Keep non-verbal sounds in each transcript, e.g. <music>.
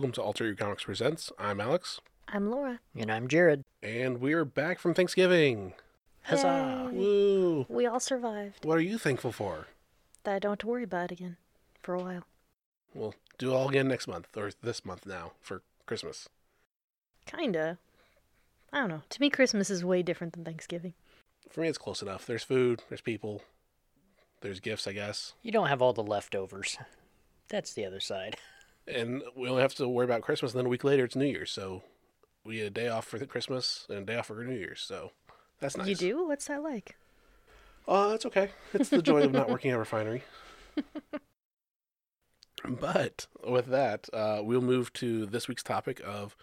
Welcome to Alter Your Comics Presents. I'm Alex, I'm Laura. And I'm Jared. and we're back from Thanksgiving. Huzzah! Yay. Woo! We all survived. What are you thankful for? That I don't have to worry about it again for a while. We'll do it all again next month, or this month now, for Christmas. Kinda. I don't know. To me, Christmas is way different than Thanksgiving. For me, it's close enough. There's food, there's people, there's gifts, I guess. You don't have all the leftovers. That's the other side. <laughs> And we only have to worry about Christmas, and then a week later, it's New Year's. So we get a day off for the Christmas and a day off for New Year's. So that's nice. You do? What's that like? Oh, that's okay. It's the joy of not <laughs> working at a refinery. but with that, uh, we'll move to this week's topic of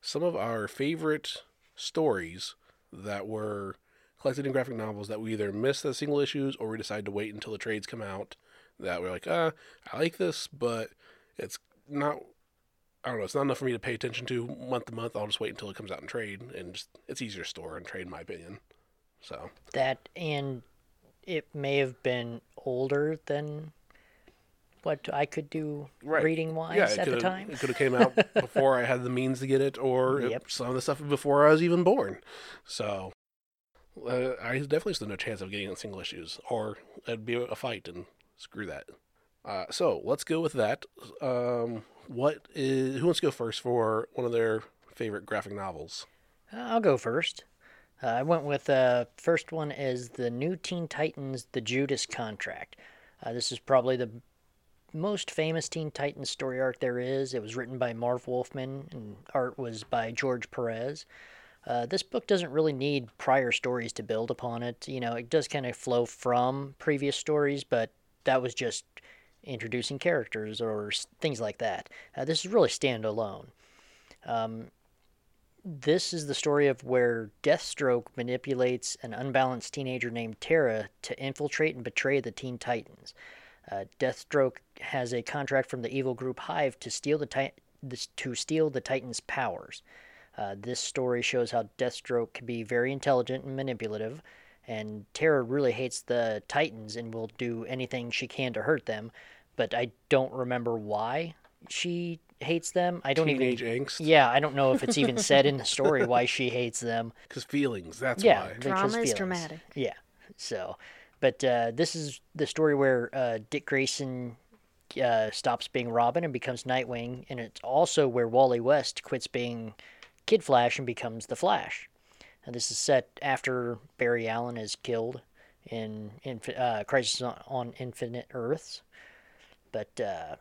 some of our favorite stories that were collected in graphic novels that we either missed as single issues or we decided to wait until the trades come out. That we're like, uh, I like this, but it's not. I don't know. It's not enough for me to pay attention to month to month. I'll just wait until it comes out in trade, and just it's easier to store and trade, in my opinion. So That and it may have been older than what I could do Right. reading wise yeah, at the time. It could have came out <laughs> before I had the means to get it, or it- some of the stuff before I was even born. So uh, I definitely stood no chance of getting in single issues, or it'd be a fight, and screw that. Uh, so let's go with that. Um, what is who wants to go first for one of their favorite graphic novels? Uh, I'll go first. Uh, I went with uh, first one is the New Teen Titans: The Judas Contract. Uh, this is probably the most famous Teen Titans story arc there is. It was written by Marv Wolfman, and art was by George Perez. Uh, this book doesn't really need prior stories to build upon it. You know, it does kind of flow from previous stories, but that was just introducing characters or things like that. Uh, this is really standalone. Um, this is the story of where Deathstroke manipulates an unbalanced teenager named Terra to infiltrate and betray the Teen Titans. Uh, Deathstroke has a contract from the evil group Hive to steal the to steal the Titans' powers. Uh, this story shows how Deathstroke can be very intelligent and manipulative, and Tara really hates the Titans and will do anything she can to hurt them. But I don't remember why she hates them. I don't Teenage even. angst, Yeah, I don't know if it's even said in the story <laughs> why she hates them. because feelings. That's yeah, why. because Drama is feelings. dramatic. Yeah. So, but uh, this is the story where uh, Dick Grayson uh, stops being Robin and becomes Nightwing, and it's also where Wally West quits being Kid Flash and becomes the Flash. And this is set after Barry Allen is killed in, in uh, Crisis on, on Infinite Earths. But uh,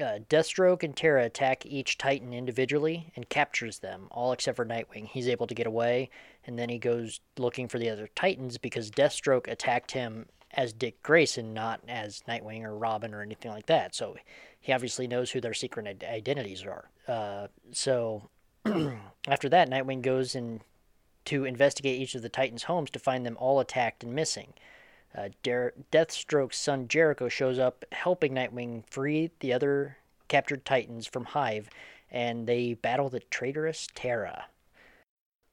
uh, Deathstroke and Terra attack each Titan individually and captures them, all except for Nightwing. He's able to get away, and then he goes looking for the other Titans because Deathstroke attacked him as Dick Grayson, not as Nightwing or Robin or anything like that. So he obviously knows who their secret identities are. Uh, so <clears throat> after that, Nightwing goes in to investigate each of the Titans' homes to find them all attacked and missing. Uh, Der- Deathstroke's son Jericho shows up, helping Nightwing free the other captured Titans from Hive, and they battle the traitorous Terra.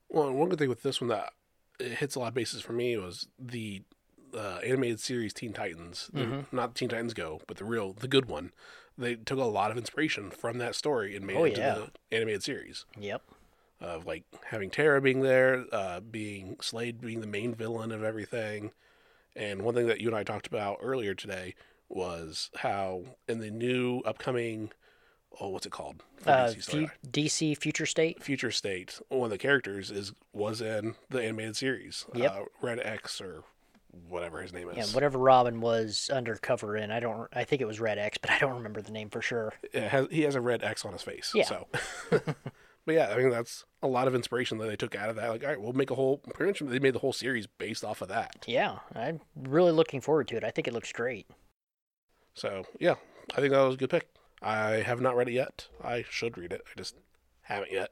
Well, one good thing with this one that it hits a lot of bases for me was the uh, animated series Teen Titans, the, Mhm. not Teen Titans Go, but the real, the good one. They took a lot of inspiration from that story and made Oh, it into yeah. the animated series Yep. Of like having Terra being there, uh, being Slade being the main villain of everything. And one thing that you and I talked about earlier today was how in the new upcoming, oh, what's it called? Uh, DC. Fu- DC Future State. Future State, one of the characters is was in the animated series. Yep. Uh, Red X or whatever his name is. Yeah, whatever Robin was undercover in. I don't. I think it was Red X, but I don't remember the name for sure. Has, he has a red X on his face. Yeah. So, <laughs> <laughs> but yeah, I mean that's a lot of inspiration that they took out of that. Like, all right, we'll make a whole. Pretty much, they made the whole series based off of that. Yeah, I'm really looking forward to it. I think it looks great. So yeah, I think that was a good pick. I have not read it yet. I should read it. I just haven't yet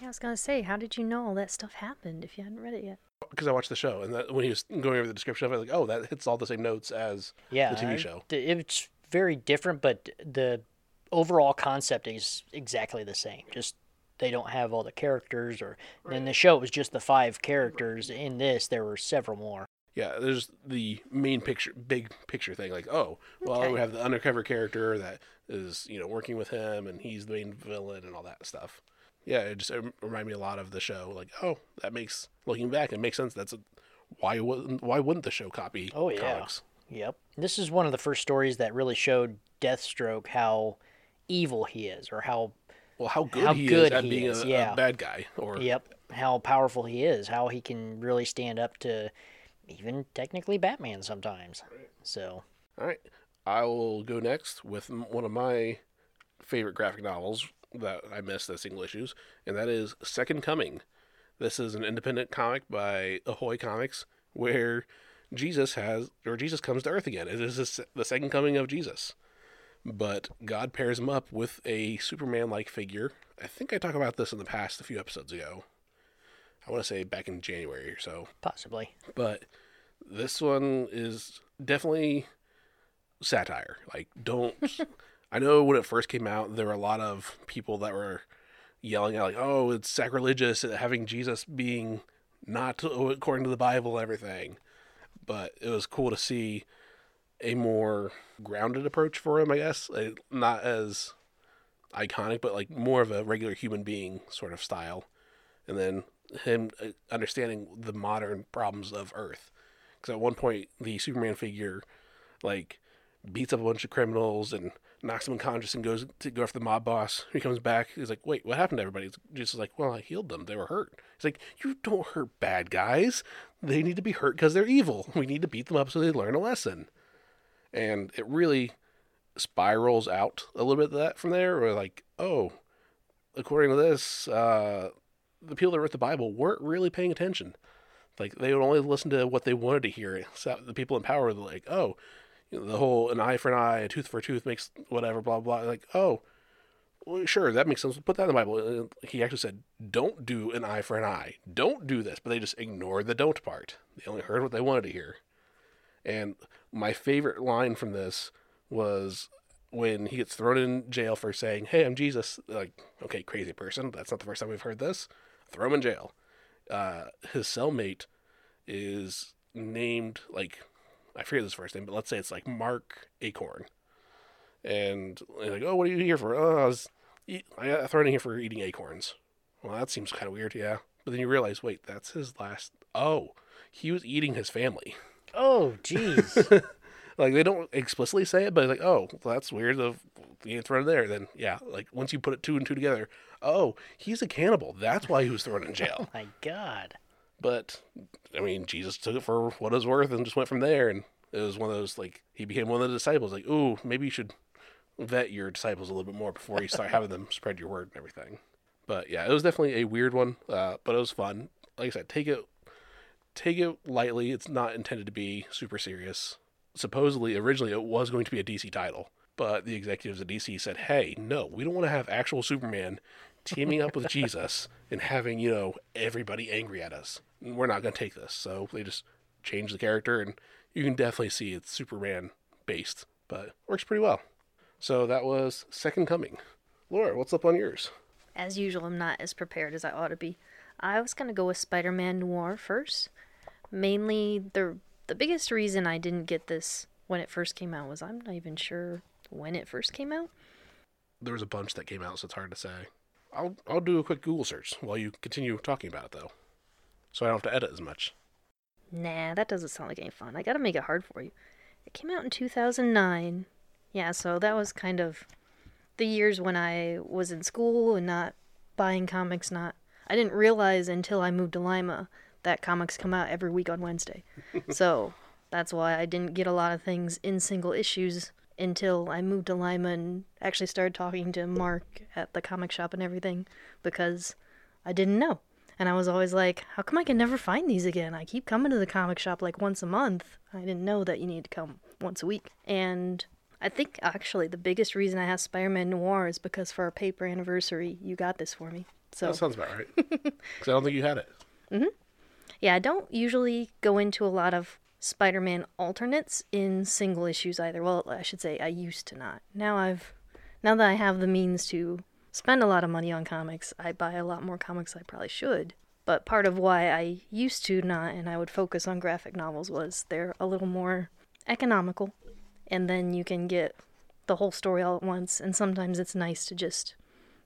Yeah, I was gonna say, how did you know all that stuff happened if you hadn't read it yet? because I watched the show and that, when he was going over the description of it, like, oh, that hits all the same notes as Yeah, the TV I- show. th- It's very different, but the overall concept is exactly the same. Just they don't have all the characters, or in the show it was just the five characters. In this, there were several more. Yeah, there's the main picture, big picture thing. Like, oh, well, Okay. we have the undercover character that is, you know, working with him, and he's the main villain and all that stuff. Yeah, it just it reminded me a lot of the show. Like, oh, that makes looking back, it makes sense. That's a, why wouldn't why wouldn't the show copy? Oh, yeah. comics? Yep. This is one of the first stories that really showed Deathstroke how evil he is, or how Well, how good How he good is at he being is, a, yeah. a bad guy, or Yep, how powerful he is, how he can really stand up to even technically Batman sometimes. So, All right. I will go next with one of my favorite graphic novels that I missed as single issues, and that is Second Coming. This is an independent comic by Ahoy Comics where Jesus has, or Jesus comes to Earth again. It is the the second coming of Jesus. But God pairs him up with a Superman like figure. I think I talked about this in the past a few episodes ago. I want to say back in January or so possibly. but this one is definitely satire. Like, don't. <laughs> I know when it first came out, there were a lot of people that were yelling out, like, "Oh, it's sacrilegious uh, having Jesus being not according to the Bible and everything." But it was cool to see a more grounded approach for him, I guess. Not as iconic, but like more of a regular human being sort of style. And then him uh, understanding the modern problems of Earth. Because at one point, the Superman figure, like, beats up a bunch of criminals and knocks them unconscious and goes to go after the mob boss. He comes back. He's like, "Wait, what happened to everybody?" He's just like, "Well, I healed them. They were hurt." He's like, "You don't hurt bad guys. They need to be hurt because they're evil. We need to beat them up so they learn a lesson." And it really spirals out a little bit of that from there. Where like, oh, according to this, uh, the people that wrote the Bible weren't really paying attention. Like they would only listen to what they wanted to hear. <laughs> So the people in power were like, "Oh, you know, the whole an eye for an eye, a tooth for a tooth makes whatever, blah blah." Like, oh, well, sure, that makes sense. Put that in the Bible. He actually said, "Don't do an eye for an eye. Don't do this." But they just ignored the "don't" part. They only heard what they wanted to hear. And my favorite line from this was when he gets thrown in jail for saying, "Hey, I'm Jesus." Like, okay, crazy person. That's not the first time we've heard this. Throw him in jail. Uh, his cellmate is named like I forget his first name, but let's say it's like Mark Acorn. And like, oh, what are you here for? Oh, I was I got thrown in here for eating acorns. Well, that seems kind of weird, yeah. But then you realize, wait, that's his last. Oh, he was eating his family. Oh, jeez. <laughs> Like they don't explicitly say it, but like, oh, well, that's weird. The he gets thrown there. Then yeah, like once you put it two and two together, oh, he's a cannibal. That's why he was thrown in <laughs> jail. oh My God. But I mean, Jesus took it for what it was worth and just went from there. And it was one of those like he became one of the disciples. Like, ooh, maybe you should vet your disciples a little bit more before you start <laughs> having them spread your word and everything. But yeah, it was definitely a weird one, uh, but it was fun. Like I said, take it take it lightly. It's not intended to be super serious. Supposedly, originally, it was going to be a DC title, but the executives at DC said, "Hey, no, we don't want to have actual Superman teaming up with <laughs> Jesus and having you know everybody angry at us. We're not going to take this." So they just changed the character, and you can definitely see it's Superman based, but works pretty well. So that was Second Coming. Laura, what's up on yours? As usual, I'm not as prepared as I ought to be. I was gonna go with Spider-Man Noir first. Mainly, the the biggest reason I didn't get this when it first came out was I'm not even sure when it first came out. There was a bunch that came out, so it's hard to say. I'll I'll do a quick Google search while you continue talking about it, though, so I don't have to edit as much. Nah, that doesn't sound like any fun. I gotta make it hard for you. It came out in 2009. Yeah, so that was kind of the years when I was in school and not buying comics. Not, I didn't realize until I moved to Lima that comics come out every week on Wednesday. <laughs> so that's why I didn't get a lot of things in single issues until I moved to Lima and actually started talking to Mark at the comic shop and everything because I didn't know. And I was always like, how come I can never find these again? I keep coming to the comic shop like once a month. I didn't know that you need to come once a week. And I think actually the biggest reason I have Spider Man Noir is because for our paper anniversary, you got this for me. So, That sounds about right. <laughs> Because I don't think you had it. Mm-hmm. Yeah, I don't usually go into a lot of Spider Man alternates in single issues either. Well, I should say I used to not. Now I've, now that I have the means to spend a lot of money on comics, I buy a lot more comics I probably should. But part of why I used to not and I would focus on graphic novels was they're a little more economical and then you can get the whole story all at once and sometimes it's nice to just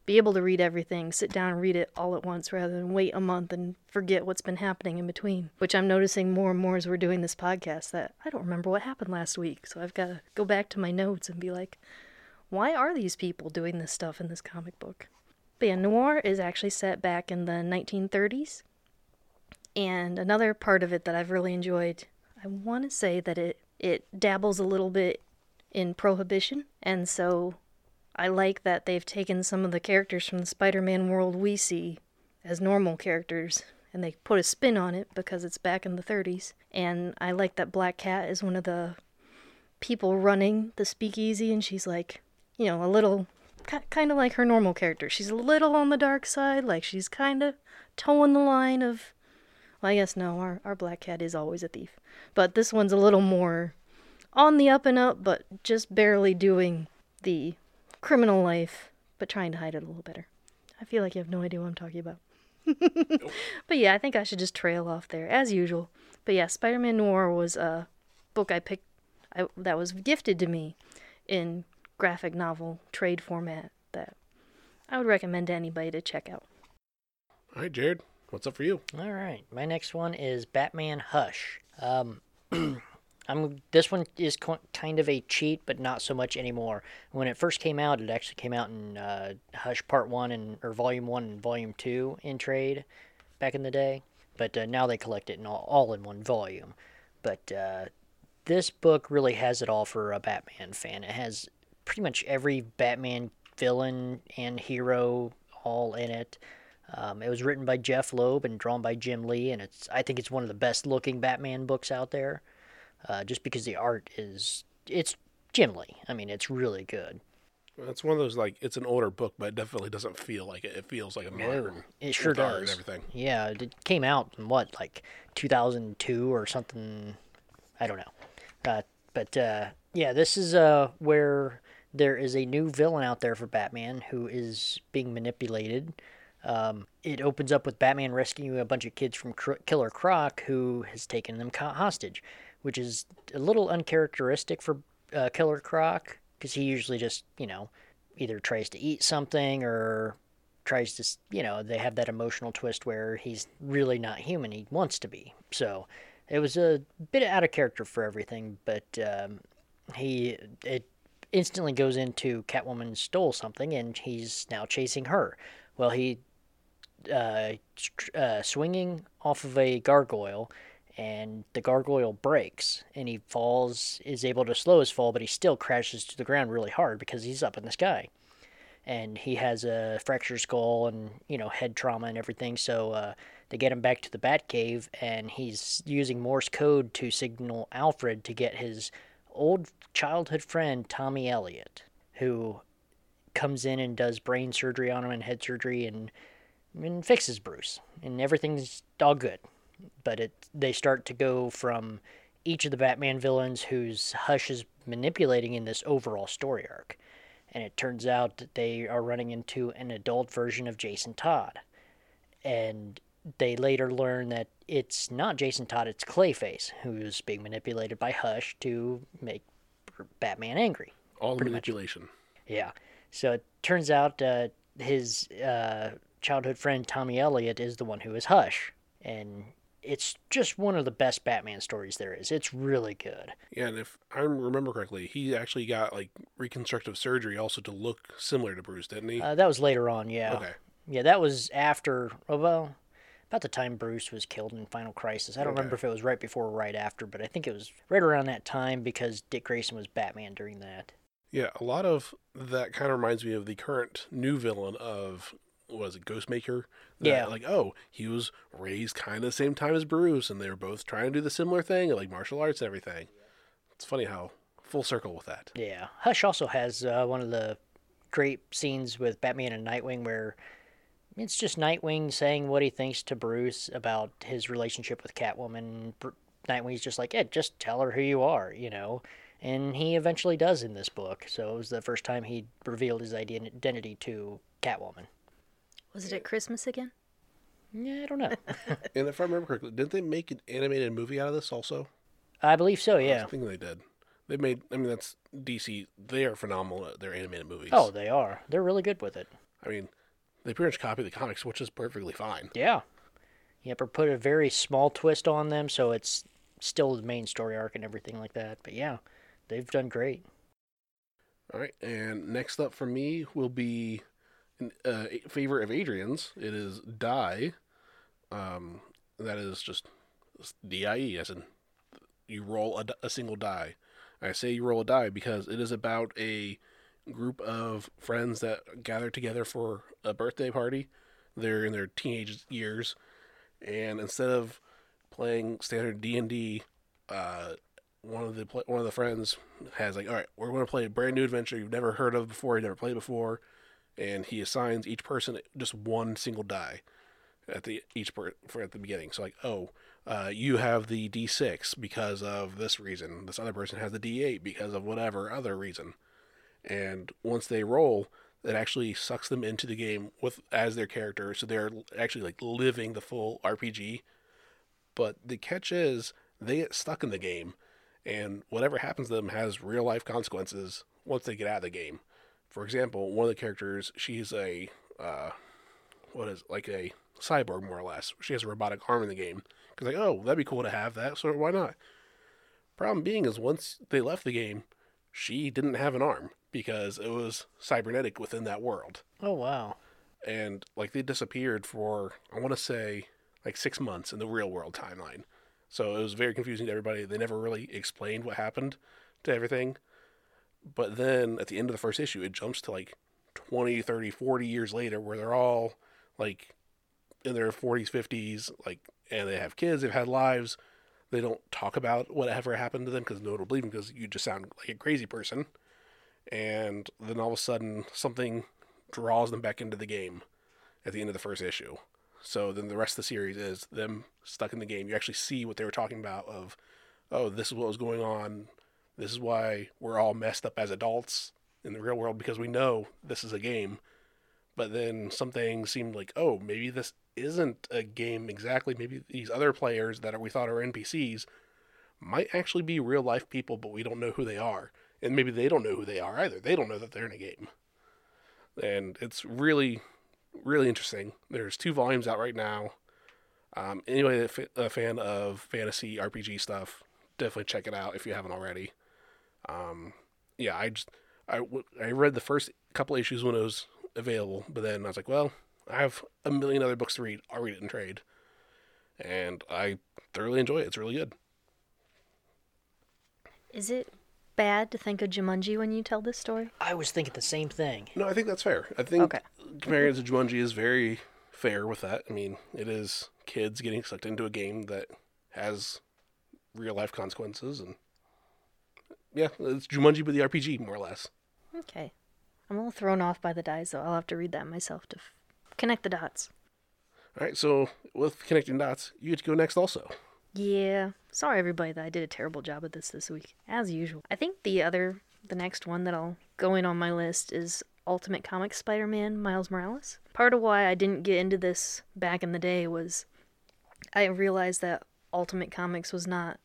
be able to read everything, sit down and read it all at once rather than wait a month and forget what's been happening in between. Which I'm noticing more and more as we're doing this podcast that I don't remember what happened last week. So I've got to go back to my notes and be like, why are these people doing this stuff in this comic book? Yeah, noir is actually set back in the 1930s. And another part of it that I've really enjoyed, I want to say that it, it dabbles a little bit in prohibition. And so I like that they've taken some of the characters from the Spider Man world we see as normal characters and they put a spin on it because it's back in the 30s. And I like that Black Cat is one of the people running the speakeasy and she's like, you know, a little kind of like her normal character. She's a little on the dark side, like she's kind of toeing the line of. Well, I guess no, our, our black cat is always a thief. But this one's a little more on the up and up, but just barely doing the criminal life, but trying to hide it a little better. I feel like you have no idea what I'm talking about. <laughs> but yeah, I think I should just trail off there as usual. But yeah, Spider-Man Noir was a book I picked I, that was gifted to me in graphic novel trade format that I would recommend to anybody to check out. All right, Jared, what's up for you? All right, my next one is Batman Hush. Um, <clears throat> I'm this one is kind of a cheat, but not so much anymore. When it first came out, it actually came out in uh, Hush Part One and or Volume One and Volume Two in trade back in the day. But uh, now they collect it in all, all in one volume. But uh, this book really has it all for a Batman fan. It has pretty much every Batman villain and hero all in it. Um, it was written by Jeph Loeb and drawn by Jim Lee, and it's I think it's one of the best looking Batman books out there uh, just because the art is it's Jim Lee. I mean, it's really good. It's one of those like it's an older book, but it definitely doesn't feel like it. It feels like a modern. No, it sure does. And everything. Yeah, it came out in what like 2002 or something. I don't know. Uh, but uh, yeah, this is uh, where there is a new villain out there for Batman who is being manipulated. Um, it opens up with Batman rescuing a bunch of kids from Killer Croc, who has taken them hostage which is a little uncharacteristic for uh, Killer Croc because he usually just, you know, either tries to eat something or tries to, you know, they have that emotional twist where he's really not human. He wants to be. So it was a bit out of character for everything, but um, he, it instantly goes into Catwoman stole something and he's now chasing her. Well, he, uh, uh, swinging off of a gargoyle and the gargoyle breaks and he falls is able to slow his fall but he still crashes to the ground really hard because he's up in the sky. And he has a fractured skull and you know head trauma and everything so uh, they get him back to the bat cave and he's using morse code to signal alfred to get his old childhood friend tommy elliot who comes in and does brain surgery on him and head surgery and, and fixes bruce and everything's all good but it they start to go from each of the Batman villains whose Hush is manipulating in this overall story arc. And it turns out that they are running into an adult version of Jason Todd. And they later learn that it's not Jason Todd, it's Clayface, who's being manipulated by Hush to make Batman angry. All manipulation. Much. Yeah. So it turns out uh, his uh, childhood friend Tommy Elliot is the one who is Hush. And it's just one of the best Batman stories there is. It's really good. Yeah, and if I remember correctly, he actually got like reconstructive surgery also to look similar to Bruce, didn't he? Uh, that was later on, yeah. Okay. Yeah, that was after. Oh, well, about the time Bruce was killed in Final Crisis. I don't okay. remember if it was right before or right after, but I think it was right around that time because Dick Grayson was Batman during that. Yeah, a lot of that kind of reminds me of the current new villain of was it Ghostmaker? That, yeah. Like, oh, he was raised kind of the same time as Bruce, and they were both trying to do the similar thing, like martial arts and everything. It's funny how full circle with that. Yeah. Hush also has uh, one of the great scenes with Batman and Nightwing where it's just Nightwing saying what he thinks to Bruce about his relationship with Catwoman. Nightwing's just like, yeah, just tell her who you are, you know. And he eventually does in this book. So it was the first time he revealed his identity to Catwoman. Was it at Christmas again? Yeah, I don't know. <laughs> And if I remember correctly, didn't they make an animated movie out of this also? I believe so. Yeah, I think they did. They made. I mean, that's DC. They are phenomenal at their animated movies. Oh, they are. They're really good with it. I mean, they pretty much copy the comics, which is perfectly fine. Yeah. Yep, or put a very small twist on them so it's still the main story arc and everything like that. But yeah, they've done great. All right, and next up for me will be a uh, favorite of Adrian's. It is Die. Um, that is just D-I-E, as in you roll a single die. I say you roll a die because it is about a group of friends that gather together for a birthday party. They're in their teenage years, and instead of playing standard D and D, uh, one of the one of the friends has like, all right, we're going to play a brand new adventure you've never heard of before, you've never played before, and he assigns each person just one single die at the each per, for at the beginning. So like, oh, uh, you have the D6 because of this reason. This other person has the D8 because of whatever other reason. And once they roll, it actually sucks them into the game with as their character, so they're actually like living the full RPG. But the catch is they get stuck in the game, and whatever happens to them has real life consequences once they get out of the game. For example, one of the characters, she's a uh, what is like a cyborg more or less. She has a robotic arm in the game. Cause like, oh, that'd be cool to have that. So why not? Problem being is once they left the game, she didn't have an arm because it was cybernetic within that world, Oh, wow. and like they disappeared for I want to say like six months in the real world timeline. So it was very confusing to everybody. They never really explained what happened to everything. But then at the end of the first issue, it jumps to like 20, 30, 40 years later where they're all like in their 40s, 50s, like, and they have kids, they've had lives. They don't talk about whatever happened to them because no one will believe them because you just sound like a crazy person. And then all of a sudden, something draws them back into the game at the end of the first issue. So then the rest of the series is them stuck in the game. You actually see what they were talking about of, oh, this is what was going on. This is why we're all messed up as adults in the real world because we know this is a game. But then something seemed like, oh, maybe this isn't a game exactly. Maybe these other players that we thought are NPCs might actually be real life people, but we don't know who they are. And maybe they don't know who they are either. They don't know that they're in a game. And it's really, really interesting. There's two volumes out right now. Um, anyway, a fan of fantasy RPG stuff, definitely check it out if you haven't already. Um, yeah, I just I, w- I read the first couple issues when it was available, but then I was like, well, I have a million other books to read. I'll read it in trade, and I thoroughly enjoy it. It's really good. Is it bad to think of Jumanji when you tell this story? I was thinking the same thing. No, I think that's fair. I think Okay. comparing it to Jumanji is very fair with that. I mean, it is kids getting sucked into a game that has real life consequences, and yeah, it's Jumanji with the RPG more or less. Okay. I'm a little thrown off by the dice, so I'll have to read that myself to f- connect the dots. All right, so with connecting dots, you get to go next also. Yeah. Sorry, everybody, that I did a terrible job at this this week, as usual. I think the other, the next one that I'll go in on my list is Ultimate Comics Spider Man Miles Morales. Part of why I didn't get into this back in the day was I realized that Ultimate Comics was not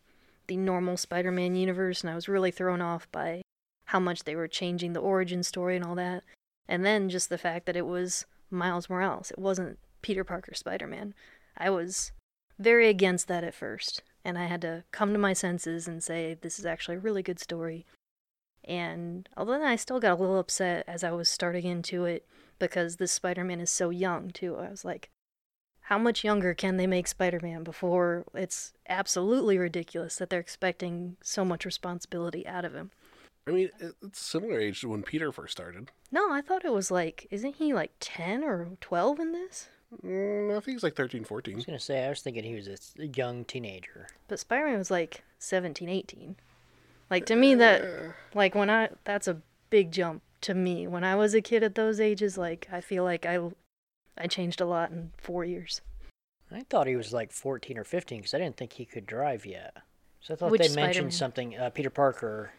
the normal Spider Man universe, and I was really thrown off by how much they were changing the origin story and all that. And then just the fact that it was Miles Morales, it wasn't Peter Parker Spider Man. I was very against that at first, and I had to come to my senses and say this is actually a really good story. And although I still got a little upset as I was starting into it because this Spider-Man is so young too. I was like, how much younger can they make Spider-Man before it's absolutely ridiculous that they're expecting so much responsibility out of him? I mean, it- it's similar age to when Peter first started. No, I thought it was like, isn't he like 10 or 12 in this? Mm, I think he's like 13, I 14. was gonna say I was thinking he was a young teenager. But Spider-Man was like 17, 18. Like to me that like when I that's a big jump to me. When I was a kid at those ages, like I feel like I I changed a lot in 4 years. I thought he was like 14 or 15 because I didn't think he could drive yet. So I thought Which they Spider-Man? mentioned something. Uh, Peter Parker.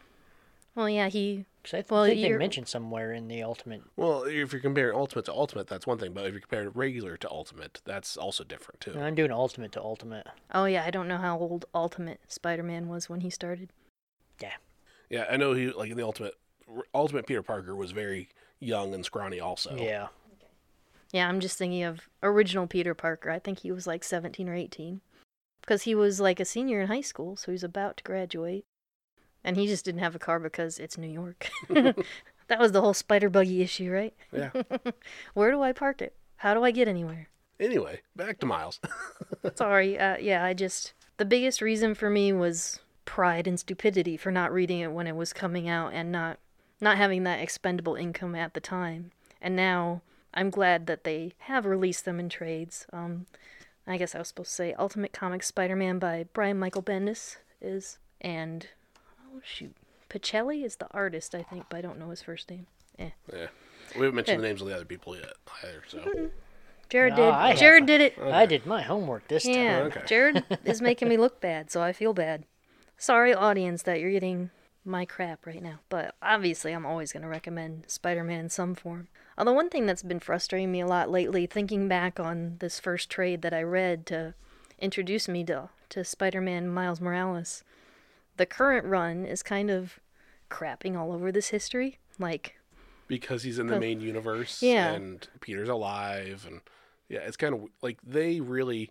Well, yeah, he Because I th- Well, think they you're- mentioned somewhere in the Ultimate. Well, if you're comparing Ultimate to Ultimate, that's one thing. But if you're comparing regular to Ultimate, that's also different too. I'm doing Ultimate to Ultimate. Oh yeah, I don't know how old Ultimate Spider-Man was when he started. Yeah. Yeah, I know he like in the Ultimate. Ultimate Peter Parker was very young and scrawny. Also, Yeah. Yeah, I'm just thinking of original Peter Parker. I think he was like 17 or 18. Because he was like a senior in high school, so he was about to graduate. And he just didn't have a car because it's New York. <laughs> <laughs> that was the whole spider buggy issue, right? Yeah. <laughs> Where do I park it? How do I get anywhere? Anyway, back to Miles. Sorry, uh, yeah, I just. The biggest reason for me was pride and stupidity for not reading it when it was coming out and not not having that expendable income at the time. And now I'm glad that they have released them in trades. Um, I guess I was supposed to say Ultimate Comics Spider-Man by Brian Michael Bendis is, and oh shoot, Pichelli is the artist I think, but I don't know his first name. Eh. yeah, we haven't mentioned the names of the other people yet either. So Jared No, I did. Jared did it. I did my homework this time. Yeah, Okay. Jared <laughs> is making me look bad, so I feel bad. Sorry, audience, that you're getting my crap right now. But obviously, I'm always going to recommend Spider Man in some form. Uh, Although, one thing that's been frustrating me a lot lately, thinking back on this first trade that I read to introduce me to, to Spider Man Miles Morales, the current run is kind of crapping all over this history. Like, because he's in the Oh. main universe, Yeah. and Peter's alive, and yeah, it's kind of like they really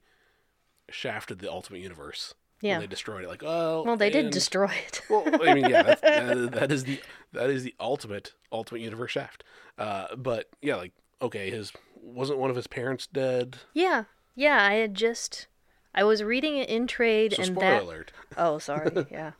shafted the Ultimate Universe. When yeah. they destroyed it. Like, oh, Well, they did destroy it. <laughs> Well, I mean, yeah, <laughs> that is the that is the ultimate ultimate universe shaft. Uh, but yeah, like okay, his wasn't one of his parents dead. yeah, yeah, I had just. I was reading it in trade, So and spoiler that alert. <laughs> Oh, sorry. Yeah.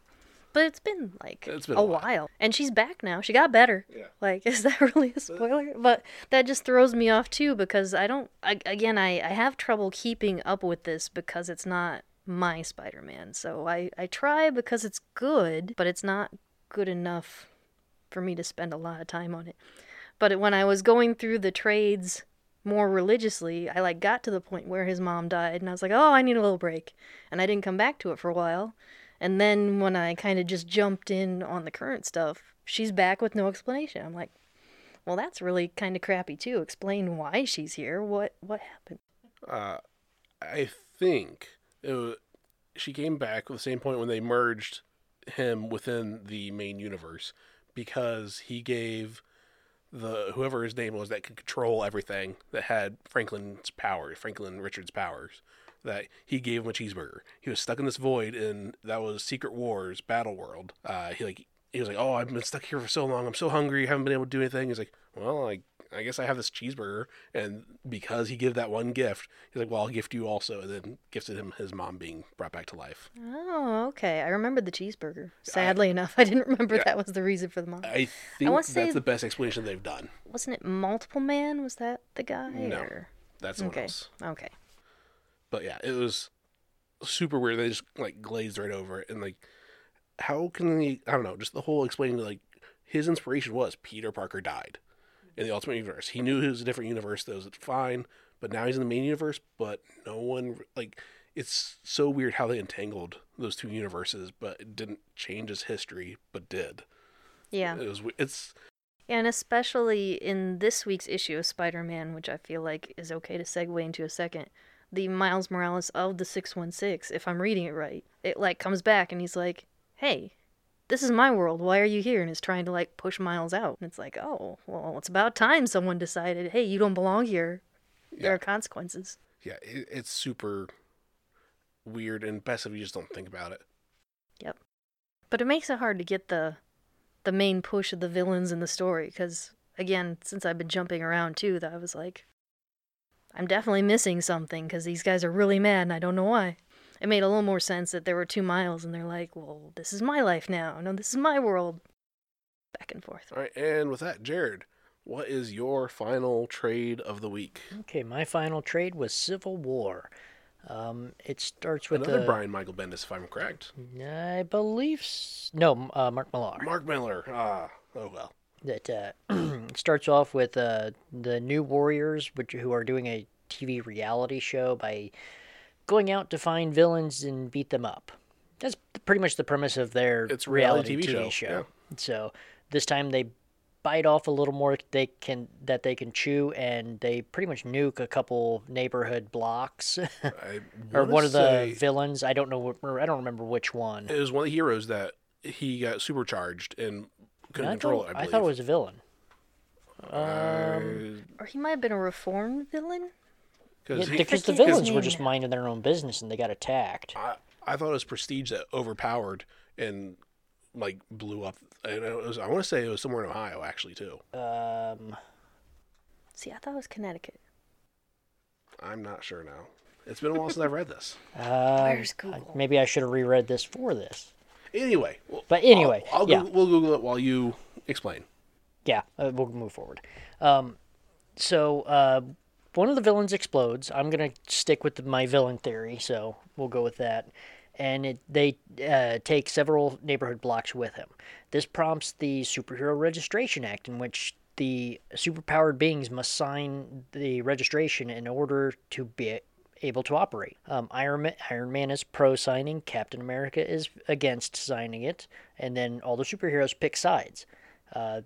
But it's been like It's been a a while. while. And she's back now. She got better. Yeah. Like, is that really a spoiler? But that just throws me off too because I don't, I, again, I, I have trouble keeping up with this because it's not my Spider Man. So I, I try because it's good, but it's not good enough for me to spend a lot of time on it. But when I was going through the trades more religiously, I like got to the point where his mom died and I was like, "Oh, I need a little break." And I didn't come back to it for a while. And then when I kind of just jumped in on the current stuff, she's back with no explanation. I'm like, "Well, that's really kind of crappy too. Explain why she's here. What what happened?" Uh, I think it wa she came back at the same point when they merged him within the main universe because he gave the whoever his name was that could control everything that had Franklin's power, Franklin Richards' powers. That he gave him a cheeseburger. He was stuck in this void, and that was Secret Wars Battle World. Uh, he like he was like, "Oh, I've been stuck here for so long. I'm so hungry. haven't been able to do anything." He's like, "Well, I I guess I have this cheeseburger." And because he gave that one gift, he's like, "Well, I'll gift you also." And then gifted him his mom being brought back to life. Oh, okay. I remembered the cheeseburger. Sadly enough, I didn't remember Yeah. that was the reason for the mom. I think wanna that's say- the best explanation they've done. Wasn't it Multiple Man? Was that the guy? No. or- That's someone Okay. else. Okay. But yeah, it was super weird. They just like glazed right over it, and like, how can he? I don't know. Just the whole explaining like his inspiration was Peter Parker died in the Ultimate Universe. He knew it was a different universe. That was fine, but now he's in the main universe. But no one like. It's so weird how they entangled those two universes, but it didn't change his history, but did. Yeah. It was. It's And especially in this week's issue of Spider Man, which I feel like is okay to segue into a second, the Miles Morales of the 616, if I'm reading it right, it like comes back and he's like, hey, this is my world. Why are you here? And is trying to like push Miles out. And it's like, oh, well, it's about time someone decided, hey, you don't belong here. There Yeah. are consequences. yeah. It, it's super weird and best if you just don't think about it. Yep. But it makes it hard to get the the main push of the villains in the story because again, since I've been jumping around too, that I was like I'm definitely missing something because these guys are really mad and I don't know why. It made a little more sense that there were two miles and they're like, well, this is my life now. No, this is my world. Back and forth. All right, and with that, Jared, what is your final trade of the week? Okay, my final trade was Civil War. Um, it starts with Another the, Brian Michael Bendis, if I'm correct. I believe s- no, uh, Mark Millar. Mark Millar. Ah, oh well. That uh, <clears throat> starts off with uh, the New Warriors, which who are doing a TV reality show by going out to find villains and beat them up. That's pretty much the premise of their It's reality reality TV TV, show, show. So this time they bite off a little more they can that they can chew, and they pretty much nuke a couple neighborhood blocks. <laughs> Or one of the villains. I don't know. what- I don't remember which one. It was one of the heroes that he got supercharged and couldn't I control thought, it. I, I thought it was a villain. Uh, Or he might have been a reformed villain. Because Yeah, he- because the forget his villains were just minding their own business and they got attacked. I, I thought it was Prestige that overpowered and like blew up. And it was, I want to say it was somewhere in Ohio actually too. Um, See, I thought it was Connecticut. I'm not sure now. It's been a while since I've read this. <laughs> uh, Where's I- Google? maybe I should have reread this for this. Anyway, well, But anyway, I'll, I'll yeah. Google, we'll Google it while you explain. Yeah, uh, we'll move forward. Um, so uh, one of the villains explodes. I'm gonna stick with my villain theory, so we'll go with that. And it, they uh, take several neighborhood blocks with him. This prompts the Superhero Registration Act, in which the superpowered beings must sign the registration in order to be able to operate. Um, Iron, Man, Iron Man is pro signing, Captain America is against signing it, and then all the superheroes pick sides. Uh,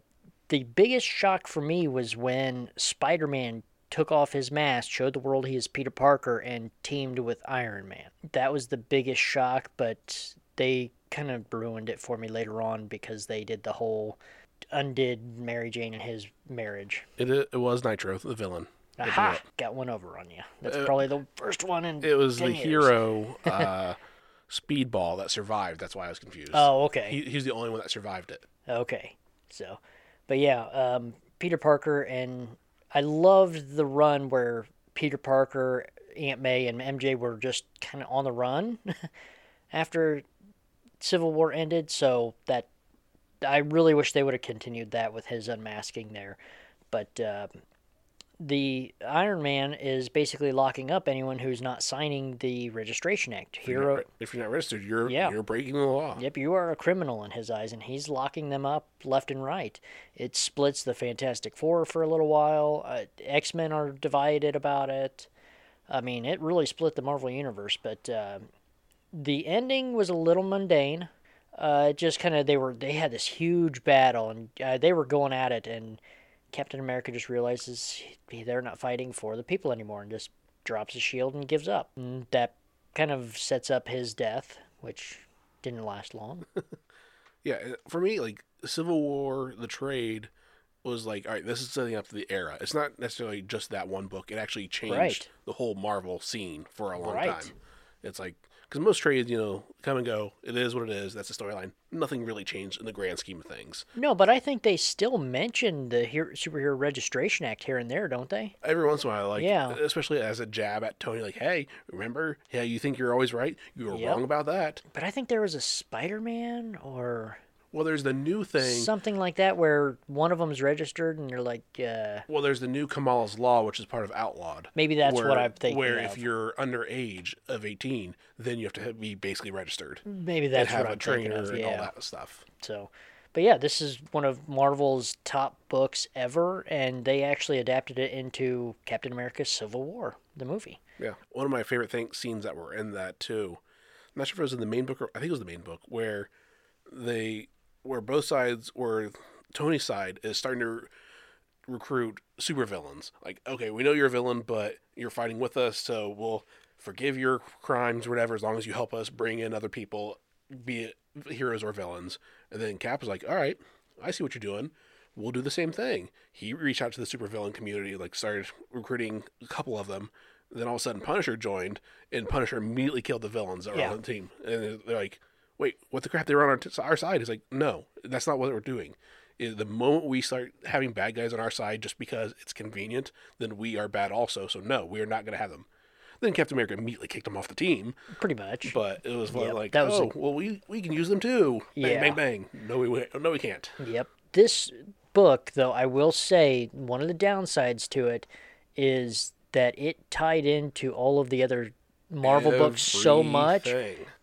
the biggest shock for me was when Spider Man took off his mask, showed the world he is Peter Parker, and teamed with Iron Man. That was the biggest shock, but they kind of ruined it for me later on because they did the whole undid Mary Jane and his marriage. It it was Nitro, the villain. Aha! Got one over on you. That's Uh, probably the first one in. It was 10 the years. hero <laughs> uh, Speedball that survived. That's why I was confused. Oh, okay. He, he's the only one that survived it. Okay. So, but yeah, um, Peter Parker and I loved the run where Peter Parker, Aunt May, and MJ were just kind of on the run <laughs> after Civil War ended. So that I really wish they would have continued that with his unmasking there. But uh, the Iron Man is basically locking up anyone who's not signing the Registration Act. If you're, Hero, not, if you're not registered, you're Yeah. you're breaking the law. Yep, you are a criminal in his eyes, and he's locking them up left and right. It splits the Fantastic Four for a little while. Uh, X Men are divided about it. I mean, it really split the Marvel Universe, but uh, the ending was a little mundane. Uh, it just kind of they were they had this huge battle, and uh, they were going at it, and Captain America just realizes they're not fighting for the people anymore, and just drops his shield and gives up. And that kind of sets up his death, which didn't last long. <laughs> Yeah, for me, like Civil War, the trade was like, all right, this is setting up the era. It's not necessarily just that one book. It actually changed Right. the whole Marvel scene for a long Right. time. It's like because most trades, you know, come and go. It is what it is. That's the storyline. Nothing really changed in the grand scheme of things. No, but I think they still mention the Hero, Superhero Registration Act here and there, don't they? Every once in a while, like, Yeah. especially as a jab at Tony, like, hey, remember? Yeah, you think you're always right. You were Yep. wrong about that. But I think there was a Spider-Man or Well, there's the new thing. something like that where one of them's registered, and you're like, uh, Well, there's the new Kamala's Law, which is part of Outlawed. maybe that's where, what I'm thinking Where of. if you're under age of 18, then you have to be basically registered maybe and that's have what a I'm thinking trainer of. and all that stuff. So, but yeah, this is one of Marvel's top books ever, and they actually adapted it into Captain America: Civil War, the movie. Yeah, one of my favorite things scenes that were in that too. I'm not sure if it was in the main book or I think it was the main book where they where both sides where Tony's side is starting to recruit supervillains. Like, okay, we know you're a villain, but you're fighting with us, so we'll forgive your crimes whatever as long as you help us bring in other people, be it heroes or villains. And then Cap was like, all right, I see what you're doing. We'll do the same thing. He reached out to the supervillain community, like started recruiting a couple of them. Then all of a sudden, Punisher joined, and Punisher immediately killed the villains that were Yeah. on the team. And they're like, "Wait, what the crap? They were on our, t- our side." He's like, "No, that's not what we're doing. The moment we start having bad guys on our side just because it's convenient, then we are bad also. So no, we are not going to have them." Then Captain America immediately kicked them off the team, Pretty much. but it was Yep, like, that was "Oh, well, we we can use them too." Bang, Yeah. bang, bang. No, we no, we can't. Yep. This book, though, I will say one of the downsides to it is that it tied into all of the other Marvel books so much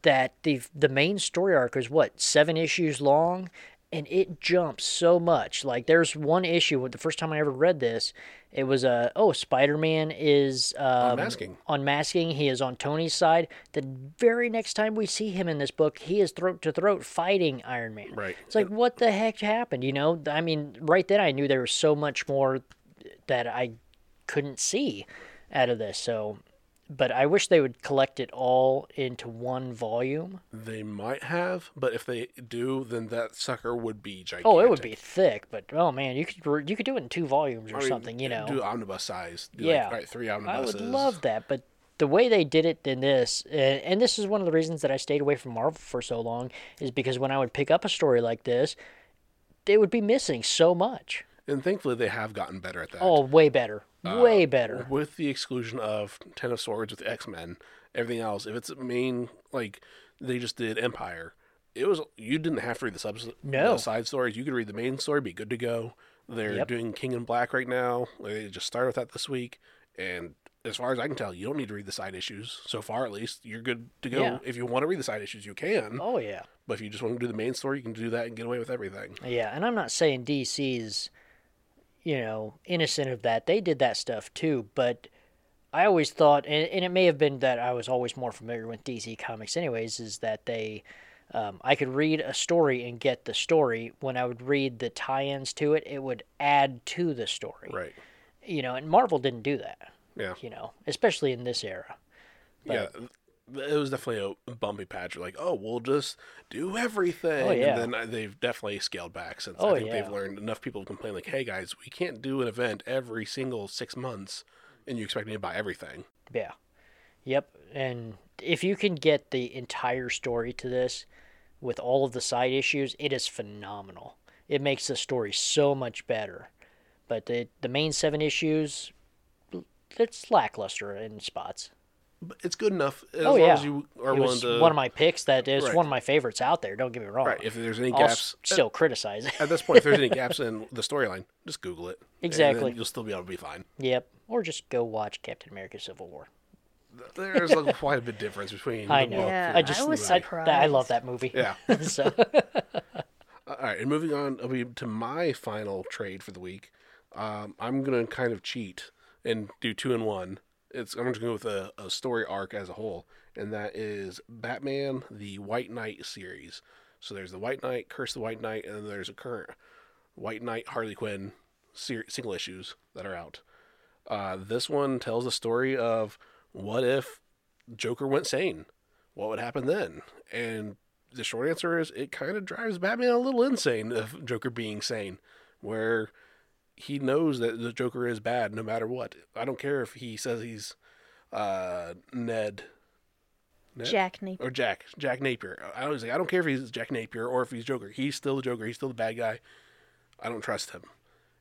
that the the main story arc is what seven issues long, and it jumps so much. Like there's one issue with the first time I ever read this, it was a uh, oh Spider-Man is um, Unmasking. Unmasking. He is on Tony's side. The very next time we see him in this book, he is throat to throat fighting Iron Man. Right. It's like what the heck happened? You know, I mean, right then I knew there was so much more that I couldn't see out of this. So but I wish they would collect it all into one volume. They might have, but if they do, then that sucker would be gigantic. Oh, it would be thick, but oh man, you could you could do it in two volumes or I mean, something, you know. Do omnibus size. Do yeah, like, right, three omnibuses. I would love that, but the way they did it in this, and, and this is one of the reasons that I stayed away from Marvel for so long, is because when I would pick up a story like this, they would be missing so much. And thankfully, they have gotten better at that. Oh, way better, Uh, way better. With the exclusion of Ten of Swords with X Men, everything else, if it's main, like they just did Empire, it was you didn't have to read the sub No. the side stories. You could read the main story, be good to go. They're Yep. doing King in Black right now. They just started with that this week, and as far as I can tell, you don't need to read the side issues so far. At least you're good to go. Yeah. If you want to read the side issues, you can. Oh yeah. But if you just want to do the main story, you can do that and get away with everything. Yeah, and I'm not saying DC's, you know, innocent of that. They did that stuff too, but I always thought, and, and it may have been that I was always more familiar with DC comics, anyways, is that they, um, I could read a story and get the story. When I would read the tie-ins to it, it would add to the story. Right. You know, and Marvel didn't do that. Yeah. You know, especially in this era. yeah. It was definitely a bumpy patch. Like, oh, we'll just do everything. Oh, yeah. And then uh, they've definitely scaled back since. Oh, I think yeah. they've learned enough people complain, like, hey, guys, we can't do an event every single six months and you expect me to buy everything. Yeah. Yep. And if you can get the entire story to this with all of the side issues, it is phenomenal. It makes the story so much better. But the the main seven issues, it's lackluster in spots. But it's good enough as oh long yeah, as you are it willing was to. one of my picks. That is Right. one of my favorites out there. Don't get me wrong. right. If there's any I'll gaps. s- still criticize it. At this point, if there's any <laughs> gaps in the storyline, just Google it. and then Exactly. you'll still be able to be fine. yep. Or just go watch Captain America: Civil War. There's like quite a bit difference between. I know. book Yeah, I just I was surprised. I love that movie. Yeah. <laughs> so <laughs> All right, and moving on we- to my final trade for the week. Um, I'm gonna kind of cheat and do two in one. It's I'm just going to go with a, a story arc as a whole, and that is Batman: The White Knight series. So there's the White Knight, Curse the White Knight, and then there's a current White Knight Harley Quinn ser- single issues that are out. Uh, this one tells the story of what if Joker went sane? What would happen then? And the short answer is it kind of drives Batman a little insane of Joker being sane, where he knows that the Joker is bad no matter what. I don't care if he says he's uh, Ned. Ned? Jack Napier. or Jack, Jack Napier. I was like, I don't care if he's Jack Napier or if he's Joker. He's still the Joker. He's still the bad guy. I don't trust him.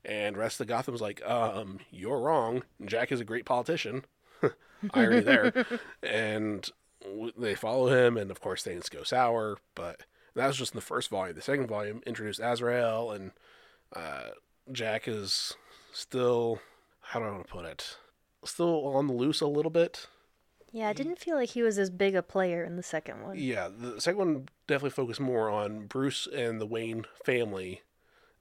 And rest of Gotham's like, um, you're wrong. Jack is a great politician. <laughs> Irony there. <laughs> and w- they follow him, and of course things go sour. But that was just in the first volume. The second volume introduced Azrael, and uh, Jack is still, how do I want to put it? Still on the loose a little bit. Yeah, I didn't feel like he was as big a player in the second one. Yeah, the second one definitely focused more on Bruce and the Wayne family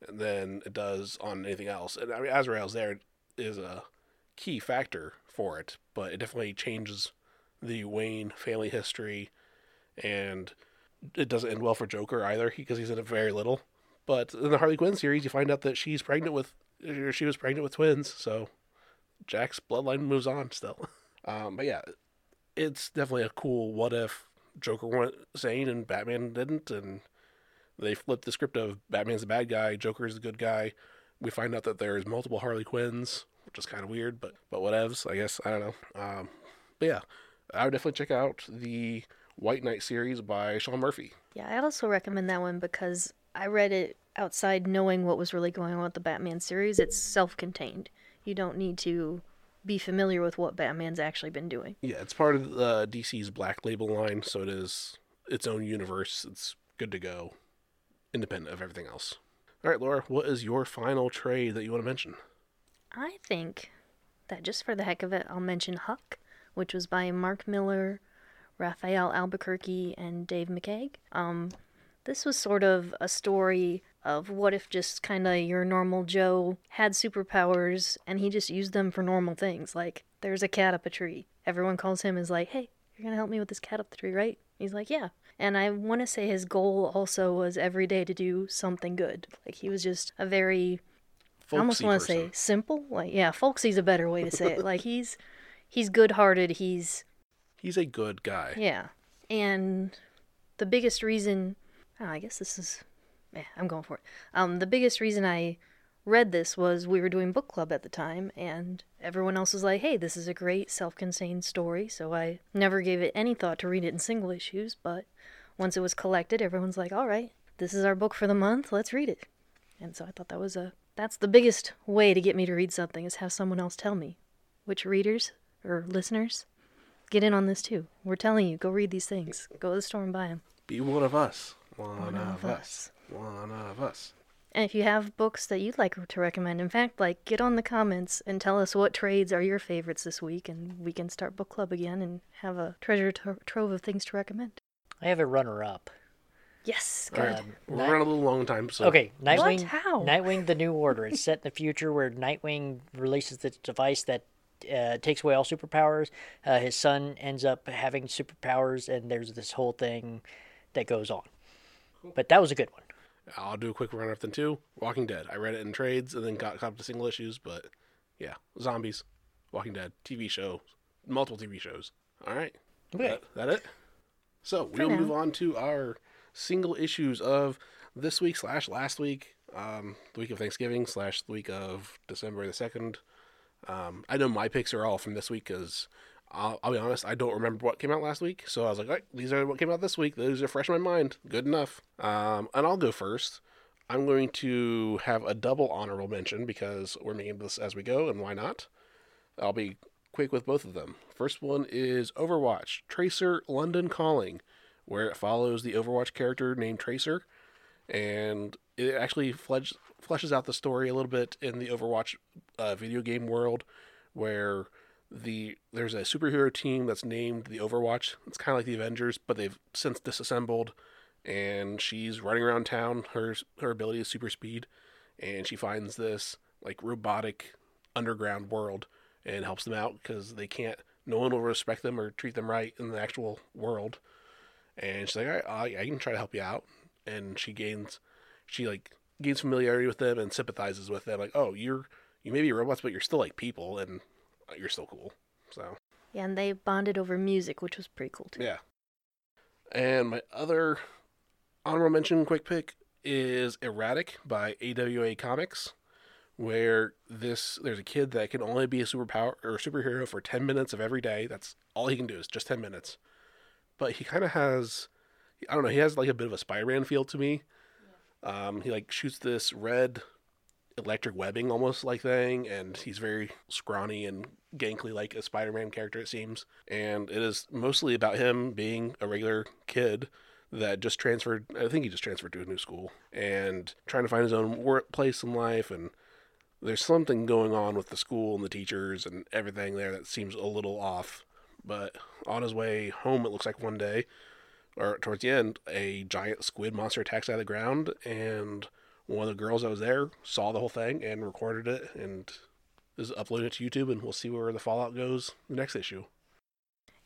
than it does on anything else. And I mean, Azrael's there is a key factor for it, but it definitely changes the Wayne family history, and it doesn't end well for Joker either because he's in it very little. But in the Harley Quinn series, you find out that she's pregnant with, or she was pregnant with twins, so Jack's bloodline moves on still. <laughs> Um, but yeah, it's definitely a cool what if Joker went sane and Batman didn't, and they flipped the script of Batman's the bad guy, Joker's the good guy. We find out that there's multiple Harley Quinns, which is kind of weird, but but whatevs, I guess. I don't know. Um, but yeah, I would definitely check out the White Knight series by Sean Murphy. Yeah, I also recommend that one because I read it outside knowing what was really going on with the Batman series. It's self contained. You don't need to be familiar with what Batman's actually been doing. Yeah, it's part of uh, DC's Black Label line, so it is its own universe. It's good to go, independent of everything else. All right, Laura, what is your final trade that you want to mention? I think that just for the heck of it, I'll mention Huck, which was by Mark Millar, Rafael Albuquerque, and Dave McCaig. Um, this was sort of a story of what if just kind of your normal Joe had superpowers and he just used them for normal things. Like, there's a cat up a tree. Everyone calls him is like, hey, you're going to help me with this cat up the tree, right? He's like, yeah. And I want to say his goal also was every day to do something good. Like, he was just a very, I almost want to say simple. Like, yeah, folksy's a better way to say it. <laughs> Like, he's, he's good hearted. He's, He's a good guy. yeah. And the biggest reason, oh, I guess this is, yeah, I'm going for it. Um, the biggest reason I read this was we were doing book club at the time, and everyone else was like, hey, this is a great self contained story. So I never gave it any thought to read it in single issues, but once it was collected, everyone's like, all right, this is our book for the month, let's read it. And so I thought that was a, that's the biggest way to get me to read something is have someone else tell me. Which readers or listeners get in on this too. We're telling you, go read these things. Go to the store and buy them. Be one of us. One, One of, of us. us. One of us. And if you have books that you'd like to recommend, in fact, like get on the comments and tell us what trades are your favorites this week, and we can start book club again and have a treasure tro- trove of things to recommend. I have a runner up. Yes, good. Um, We're Night- running a little long time, so Okay, Nightwing. What? How? Nightwing: The New Order. It's set in the future where Nightwing releases this device that uh, takes away all superpowers. Uh, his son ends up having superpowers, and there's this whole thing that goes on. But that was a good one. I'll do a quick run up then too. Walking Dead. I read it in trades and then got caught up to single issues, but yeah, zombies, Walking Dead, TV show, multiple TV shows. All right, Okay. that, that it. So we'll now. move on to our single issues of this week slash last week, um, the week of Thanksgiving slash the week of December the second. Um, I know my picks are all from this week because I'll, I'll be honest, I don't remember what came out last week. So I was like, right, these are what came out this week. Those are fresh in my mind. Good enough. Um, and I'll go first. I'm going to have a double honorable mention because we're making this as we go, and why not? I'll be quick with both of them. First one is Overwatch Tracer London Calling, where it follows the Overwatch character named Tracer, and it actually fleshes out the story a little bit in the Overwatch uh, video game world, where the there's a superhero team that's named the Overwatch. It's kind of like the Avengers, but they've since disassembled, and she's running around town. Her her ability is super speed, and she finds this like robotic underground world and helps them out because they can't. No one will respect them or treat them right in the actual world. And she's like, "All right, I, I can try to help you out." And she gains, she like gains familiarity with them and sympathizes with them. Like, oh, you're you may be robots, but you're still like people, and you're still cool. So Yeah, and they bonded over music, which was pretty cool too. yeah. And my other honorable mention quick pick is Erratic by AWA Comics, where this there's a kid that can only be a superpower or a superhero for 10 minutes of every day. That's all he can do is just 10 minutes. But he kind of has I don't know, he has like a bit of a Spider-Man feel to me. Um, he like shoots this red electric webbing almost like thing and he's very scrawny and gankly like a Spider-Man character it seems. And it is mostly about him being a regular kid that just transferred I think he just transferred to a new school and trying to find his own workplace in life and there's something going on with the school and the teachers and everything there that seems a little off. But on his way home it looks like one day or towards the end a giant squid monster attacks out of the ground and one of the girls that was there saw the whole thing and recorded it and is uploading it to YouTube, and we'll see where the fallout goes the next issue.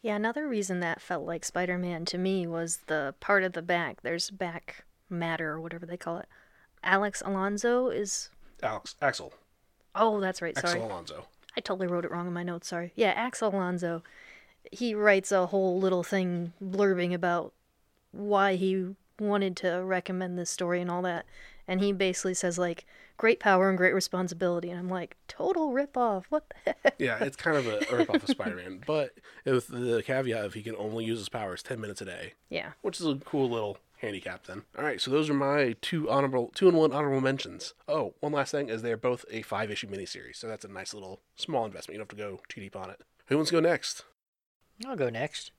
Yeah, another reason that felt like Spider Man to me was the part of the back. There's back matter or whatever they call it. Alex Alonso is. Alex, Axel, Oh, that's right. Sorry. Axel Alonso. I totally wrote it wrong in my notes. Sorry. Yeah, Axel Alonso. He writes a whole little thing blurbing about why he wanted to recommend this story and all that. And he basically says, like, great power and great responsibility. And I'm like, total ripoff. What the <laughs> heck? Yeah, it's kind of a, a ripoff of Spider-Man, <laughs> but with the caveat of he can only use his powers ten minutes a day, Yeah. which is a cool little handicap. Then, all right, so those are my two honorable, two and one honorable mentions. Oh, one last thing is they're both a five-issue miniseries, so that's a nice little small investment. You don't have to go too deep on it. Who wants to go next? I'll go next.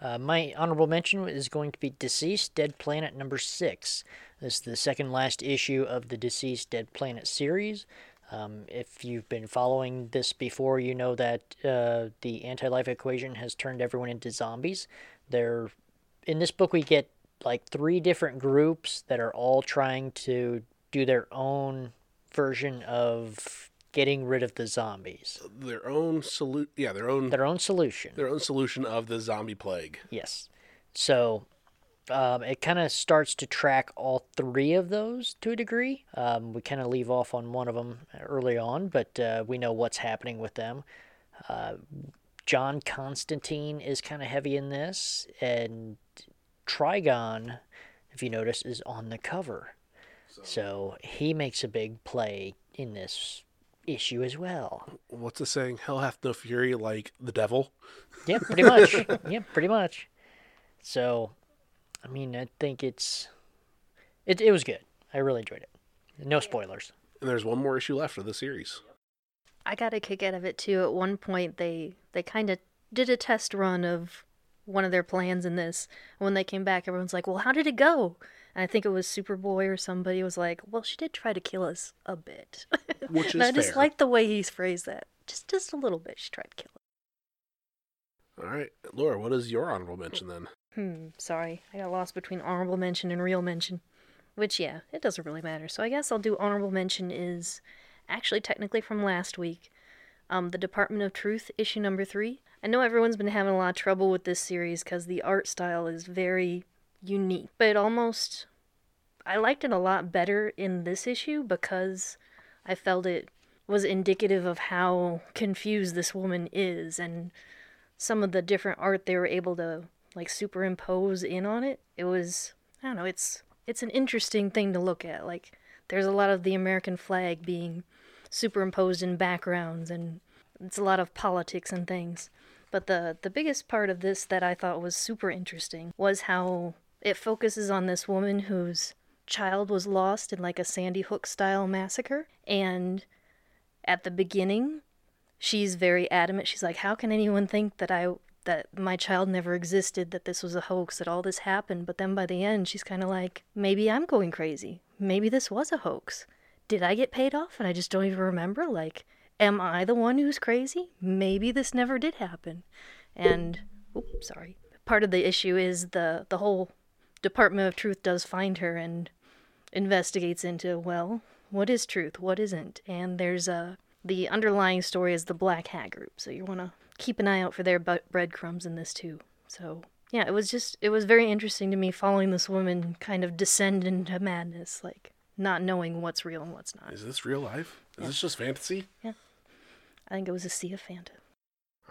Uh, my honorable mention is going to be Deceased Dead Planet number six. This is the second last issue of the Deceased Dead Planet series. Um, if you've been following this before, you know that uh, the anti life equation has turned everyone into zombies. They're, in this book, we get like three different groups that are all trying to do their own version of getting rid of the zombies. Their own solu- yeah, their own Their own solution. their own solution of the zombie plague. Yes. So um, it kind of starts to track all three of those to a degree. Um, we kind of leave off on one of them early on, but uh, we know what's happening with them. Uh, John Constantine is kind of heavy in this, and Trigon, if you notice, is on the cover. So he makes a big play in this issue as well. What's the saying? Hell hath no fury like the devil. Yeah, pretty much. <laughs> yeah, pretty much. So, I mean, I think it's it. It was good. I really enjoyed it. No spoilers. And there's one more issue left of the series. I got a kick out of it too. At one point, they they kind of did a test run of one of their plans in this. And when they came back, everyone's like, "Well, how did it go?" And I think it was Superboy or somebody was like, "Well, she did try to kill us a bit." <laughs> Which and is I just fair. like the way he's phrased that. Just just a little bit. She tried to kill us. All right, Laura, what is your honorable mention then? Hmm. Sorry, I got lost between honorable mention and real mention. Which, yeah, it doesn't really matter. So I guess I'll do honorable mention is actually technically from last week. Um, the Department of Truth, issue number three. I know everyone's been having a lot of trouble with this series because the art style is very unique, but it almost. I liked it a lot better in this issue because I felt it was indicative of how confused this woman is and some of the different art they were able to like superimpose in on it. It was I don't know, it's it's an interesting thing to look at. Like there's a lot of the American flag being superimposed in backgrounds and it's a lot of politics and things. But the the biggest part of this that I thought was super interesting was how it focuses on this woman whose child was lost in like a Sandy Hook style massacre and at the beginning she's very adamant. She's like, "How can anyone think that I that my child never existed, that this was a hoax, that all this happened?" But then by the end, she's kind of like, "Maybe I'm going crazy. Maybe this was a hoax. Did I get paid off and I just don't even remember? Like, am I the one who's crazy? Maybe this never did happen." And oops, sorry. Part of the issue is the the whole Department of Truth does find her and investigates into well, what is truth, what isn't, and there's a the underlying story is the Black Hat Group, so you want to keep an eye out for their bu- breadcrumbs in this too. So yeah, it was just it was very interesting to me following this woman kind of descend into madness, like not knowing what's real and what's not. Is this real life? Is this just fantasy? Yeah, I think it was a sea of Fanta.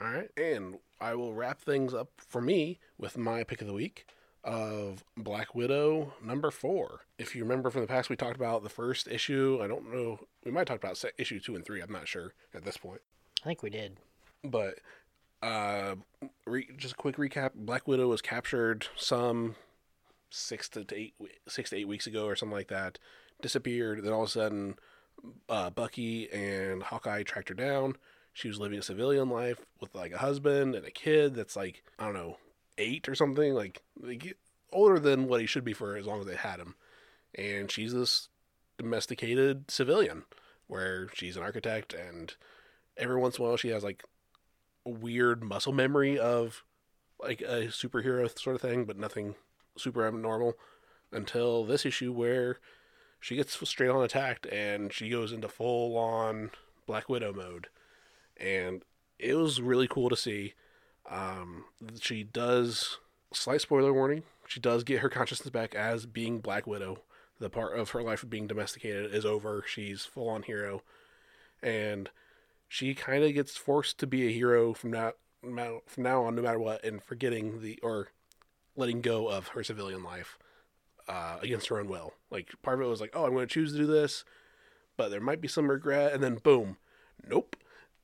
All right, and I will wrap things up for me with my pick of the week of Black Widow number four. If you remember from the past, we talked about the first issue. I don't know. We might talk about issue two and three. I'm not sure at this point. I think we did. But uh, re- just a quick recap: Black Widow was captured some six to eight six to eight weeks ago or something like that. Disappeared. Then all of a sudden, uh, Bucky and Hawkeye tracked her down. She was living a civilian life with like a husband and a kid that's like I don't know eight or something, like, older than what he should be for as long as they had him. And she's this domesticated civilian where she's an architect and every once in a while she has like weird muscle memory of like a superhero sort of thing, but nothing super abnormal until this issue where she gets straight on attacked and she goes into full on Black Widow mode. And it was really cool to see. Um, she does, slight spoiler warning, she does get her consciousness back as being Black Widow. The part of her life of being domesticated is over. She's full on hero. And she kind of gets forced to be a hero from now from now on, no matter what, and forgetting the or letting go of her civilian life uh, against her own will. Like part of it was like, oh, I'm going to choose to do this, but there might be some regret, and then boom, nope,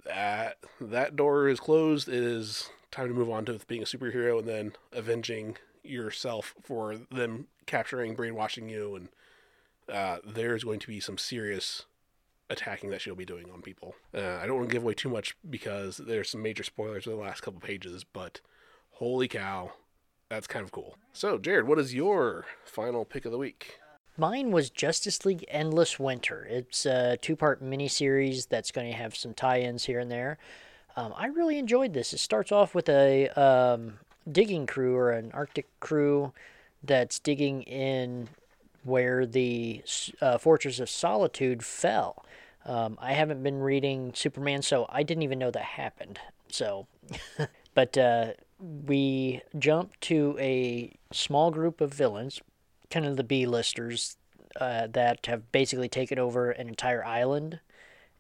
that that door is closed. It is time to move on to being a superhero and then avenging yourself for them capturing, brainwashing you, and uh, there's going to be some serious attacking that she'll be doing on people. Uh, I don't want to give away too much because there's some major spoilers in the last couple pages, but holy cow, that's kind of cool. So, Jared, what is your final pick of the week? Mine was Justice League Endless Winter. It's a two part miniseries that's going to have some tie ins here and there. Um, I really enjoyed this. It starts off with a um, digging crew or an Arctic crew that's digging in where the uh, Fortress of Solitude fell. Um, I haven't been reading Superman, so I didn't even know that happened. So, <laughs> but uh, we jump to a small group of villains, kind of the B-listers, uh, that have basically taken over an entire island,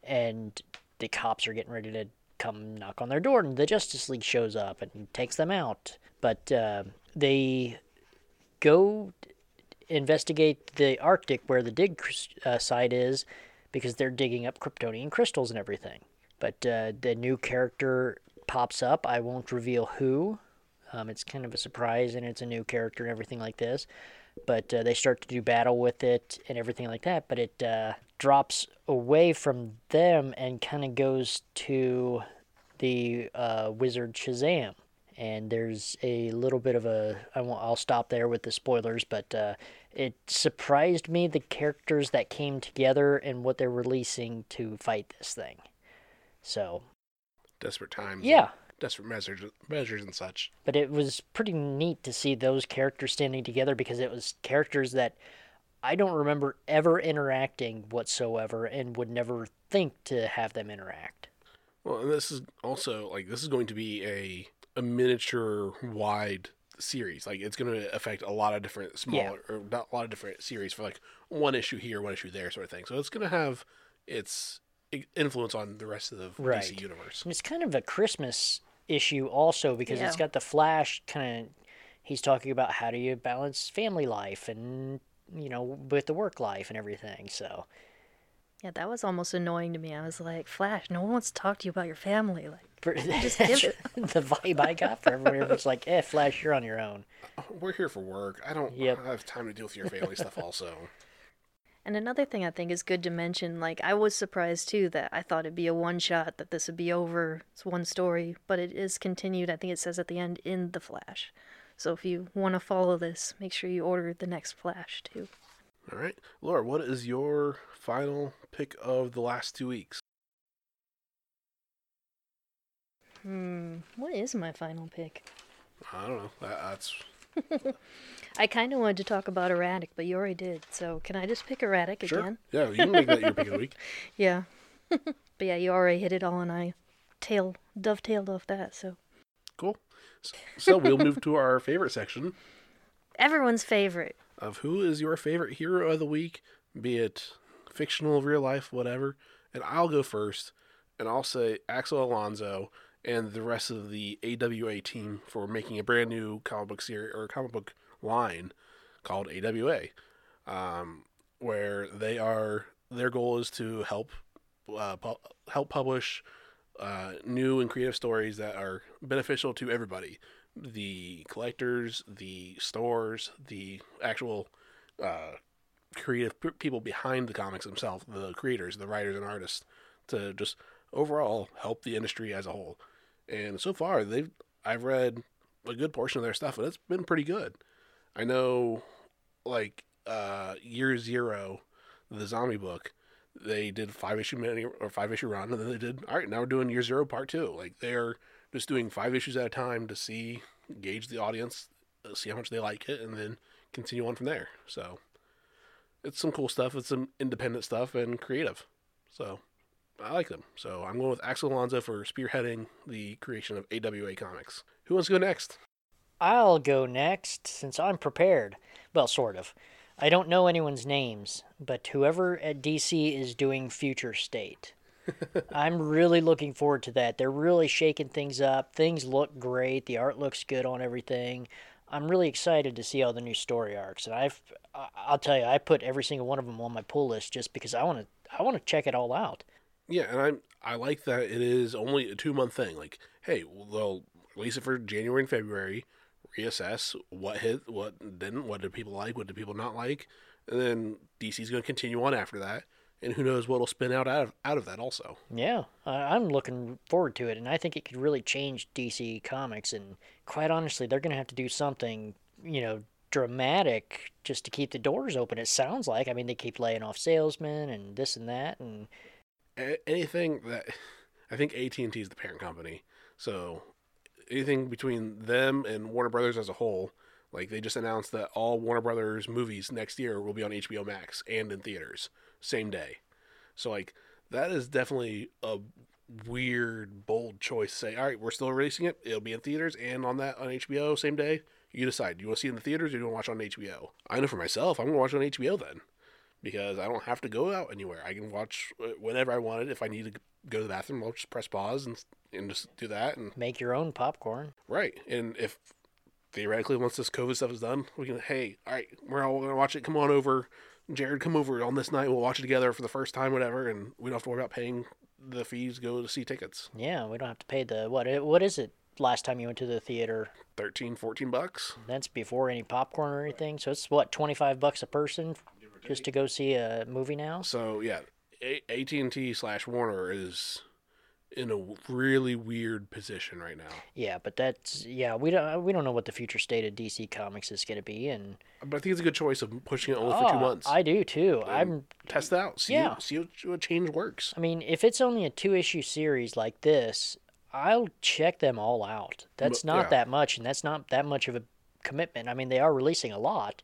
and the cops are getting ready to come knock on their door, and the Justice League shows up and takes them out. But uh, they go investigate the Arctic where the dig uh, site is because they're digging up Kryptonian crystals and everything. But uh, the new character pops up. I won't reveal who. Um, it's kind of a surprise, and it's a new character and everything like this. But uh, they start to do battle with it and everything like that. But it uh, drops away from them and kind of goes to the uh, wizard Shazam. And there's a little bit of a. I won't, I'll stop there with the spoilers, but uh, it surprised me the characters that came together and what they're releasing to fight this thing. So, desperate times. Yeah. Desperate measures, measures and such. But it was pretty neat to see those characters standing together because it was characters that I don't remember ever interacting whatsoever and would never think to have them interact. Well, and this is also like this is going to be a a miniature wide series. Like it's going to affect a lot of different smaller yeah. or not a lot of different series for like one issue here, one issue there, sort of thing. So it's going to have its influence on the rest of the right. DC universe. And it's kind of a Christmas issue also because yeah. it's got the Flash kind of. He's talking about how do you balance family life and you know with the work life and everything. So. Yeah, that was almost annoying to me. I was like, Flash, no one wants to talk to you about your family. Like, for, <laughs> just <laughs> give it. the vibe I got for everyone was like, "Eh, Flash, you're on your own." <laughs> We're here for work. I don't yep. have time to deal with your family stuff. Also. And another thing I think is good to mention, like I was surprised too that I thought it'd be a one shot, that this would be over. It's one story, but it is continued. I think it says at the end in the Flash. So if you want to follow this, make sure you order the next Flash too. All right, Laura, what is your final pick of the last two weeks? Hmm, what is my final pick? I don't know. That, that's. I <laughs> kind of wanted to talk about erratic, but you already did. So can I just pick erratic sure. again? Yeah, you can make that your pick of the week. <laughs> yeah, <laughs> but yeah, you already hit it all, and I tail dovetailed off that. So cool. So, so we'll move to our favorite section. Everyone's favorite of who is your favorite hero of the week, be it fictional, real life, whatever. And I'll go first, and I'll say Axel Alonso and the rest of the AWA team for making a brand new comic book series or comic book line called AWA, um, where they are their goal is to help uh, pu- help publish uh, new and creative stories that are beneficial to everybody the collectors, the stores, the actual uh, creative p- people behind the comics themselves, the creators, the writers, and artists, to just overall help the industry as a whole. And so far, they've I've read a good portion of their stuff, and it's been pretty good. I know, like uh, Year Zero, the zombie book, they did five issue mini or five issue run, and then they did all right. Now we're doing Year Zero Part Two. Like they're just doing five issues at a time to see gauge the audience, uh, see how much they like it, and then continue on from there. So it's some cool stuff. It's some independent stuff and creative. So I like them. So I'm going with Axel Alonso for spearheading the creation of AWA Comics. Who wants to go next? I'll go next since I'm prepared. Well, sort of. I don't know anyone's names, but whoever at DC is doing Future State. <laughs> I'm really looking forward to that. They're really shaking things up. Things look great. The art looks good on everything. I'm really excited to see all the new story arcs, and I've I'll tell you, I put every single one of them on my pull list just because I want to I want to check it all out. Yeah, and I'm I like that it is only a two month thing. Like, hey, they'll release it for January and February, reassess what hit, what didn't, what did people like, what did people not like, and then DC's going to continue on after that and who knows what'll spin out out of, out of that also. Yeah, I'm looking forward to it, and I think it could really change DC Comics. And quite honestly, they're going to have to do something, you know, dramatic just to keep the doors open. It sounds like. I mean, they keep laying off salesmen and this and that, and anything that I think AT and T is the parent company, so anything between them and Warner Brothers as a whole, Like they just announced that all Warner Brothers movies next year will be on HBO Max and in theaters same day. So like that is definitely a weird, bold choice. Say, all right, we're still releasing it. It'll be in theaters and on that on HBO same day. You decide. You want to see it in the theaters or you want to watch on HBO? I know for myself, I'm to watch on HBO then because I don't have to go out anywhere. I can watch whenever I want it. If I need to go to the bathroom, I'll just press pause and and just do that. And Make your own popcorn. right, and if theoretically once this COVID stuff is done, we can hey, all right, we're all gonna watch it. Come on over, Jared. Come over on this night. We'll watch it together for the first time, whatever, and we don't have to worry about paying the fees go to see tickets. Yeah, we don't have to pay the what? What is it? Last time you went to the theater, 13, 14 bucks. that's before any popcorn or anything. So it's what twenty five bucks a person just to go see a movie now. So yeah, AT and T slash Warner is in a really weird position right now. Yeah, but that's yeah. We don't we don't know what the future state of DC Comics is going to be, and But I think it's a good choice of pushing it only for two oh, months. I do too. I'm. Test it out. See, Yeah. see what, what change works. I mean, if it's only a two issue series like this, I'll check them all out. That's But- not yeah. that much, and that's not that much of a commitment. I mean, they are releasing a lot,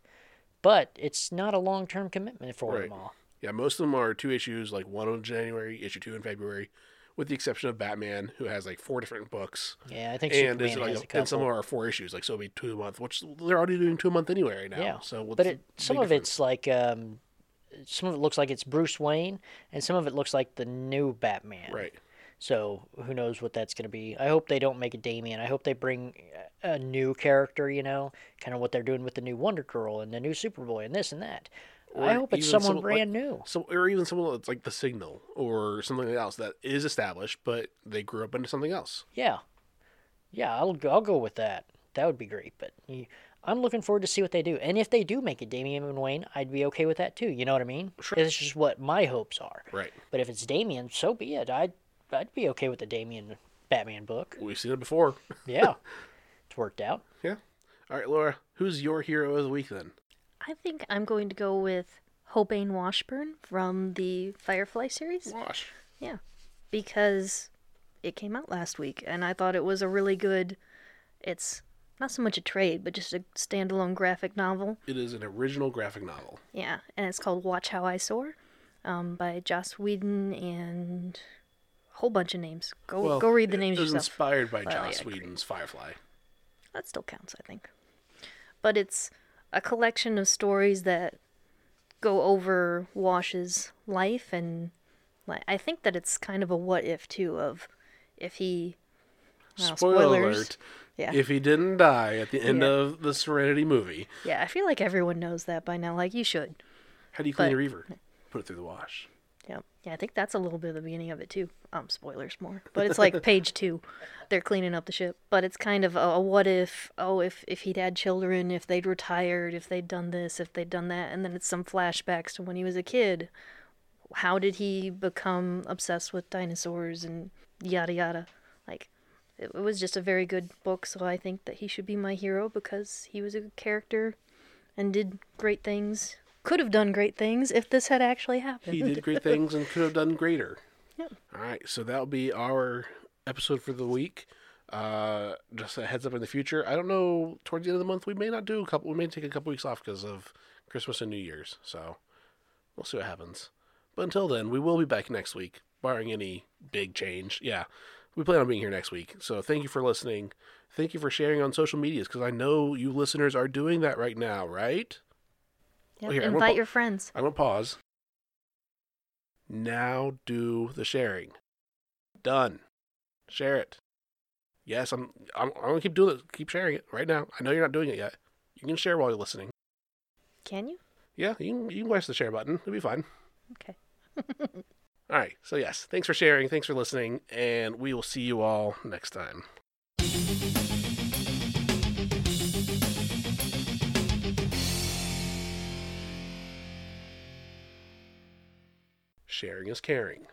but it's not a long term commitment for Right. them all. Yeah, most of them are two issues, like one in January, issue two in February, with the exception of Batman, who has like four different books. Yeah, I think And, Superman is like has a and couple. some are four issues, like so it'll be two a month, which they're already doing two a month anyway right now. Yeah, So what's but it, some of difference? it's like um, some of it looks like it's Bruce Wayne, and some of it looks like the new Batman. right. So who knows what that's going to be? I hope they don't make it Damian. I hope they bring a new character. You know, kind of what they're doing with the new Wonder Girl and the new Superboy and this and that. I hope it's someone some- brand like- new. So, or even someone that's like the Signal or something else that is established, but they grew up into something else. Yeah, yeah. I'll go, I'll go with that. That would be great. But you, I'm looking forward to see what they do. And if they do make it Damian and Wayne, I'd be okay with that too. You know what I mean? Sure. It's just what my hopes are. Right. But if it's Damian, so be it. I'd I'd be okay with the Damian Batman book. We've seen it before. <laughs> Yeah, it's worked out. yeah. All right, Laura, who's your hero of the week then? I think I'm going to go with Hoban Washburn from the Firefly series. Wash. Yeah, because it came out last week, and I thought it was a really good. It's not so much a trade, but just a standalone graphic novel. It is an original graphic novel. Yeah, and it's called Watch How I Soar, um, by Joss Whedon and a whole bunch of names. Go go read the names It was yourself. inspired by Well, Joss yeah, Whedon's Firefly. That still counts, I think. But it's a collection of stories that go over Wash's life, and like I think that it's kind of a what if too of if he. well, Spoiler spoilers. alert. Yeah. If he didn't die at the end Yeah. of the Serenity movie, Yeah, I feel like everyone knows that by now. Like you should. how do you clean But- a reaver? Put it through the wash. Yeah, yeah. I think that's a little bit of the beginning of it too. Um, spoilers more, but it's like <laughs> page two. They're cleaning up the ship, but it's kind of a, a what if? Oh, if if he'd had children, if they'd retired, if they'd done this, if they'd done that, and then it's some flashbacks to when he was a kid. How did he become obsessed with dinosaurs and yada yada? Like, it, it was just a very good book. So I think that he should be my hero because he was a good character and did great things. Could have done great things if this had actually happened. He did great things and could have done greater. <laughs> Yep. All right, so that'll be our episode for the week. Uh, just a heads up in the future. I don't know. Towards the end of the month, we may not do a couple. We may take a couple weeks off because of Christmas and New Year's. So we'll see what happens. But until then, we will be back next week, barring any big change. Yeah, we plan on being here next week. So thank you for listening. Thank you for sharing on social medias because I know you listeners are doing that right now, right? Yep, here, invite pa- your friends. I'm gonna pause. Now do the sharing. Done. Share it. Yes, I'm. I'm, I'm gonna keep doing it. Keep sharing it right now. I know you're not doing it yet. You can share while you're listening. Can you? Yeah, you can. You can press the share button. It'll be fine. Okay. <laughs> All right. So yes, thanks for sharing. Thanks for listening, and we will see you all next time. Sharing is caring.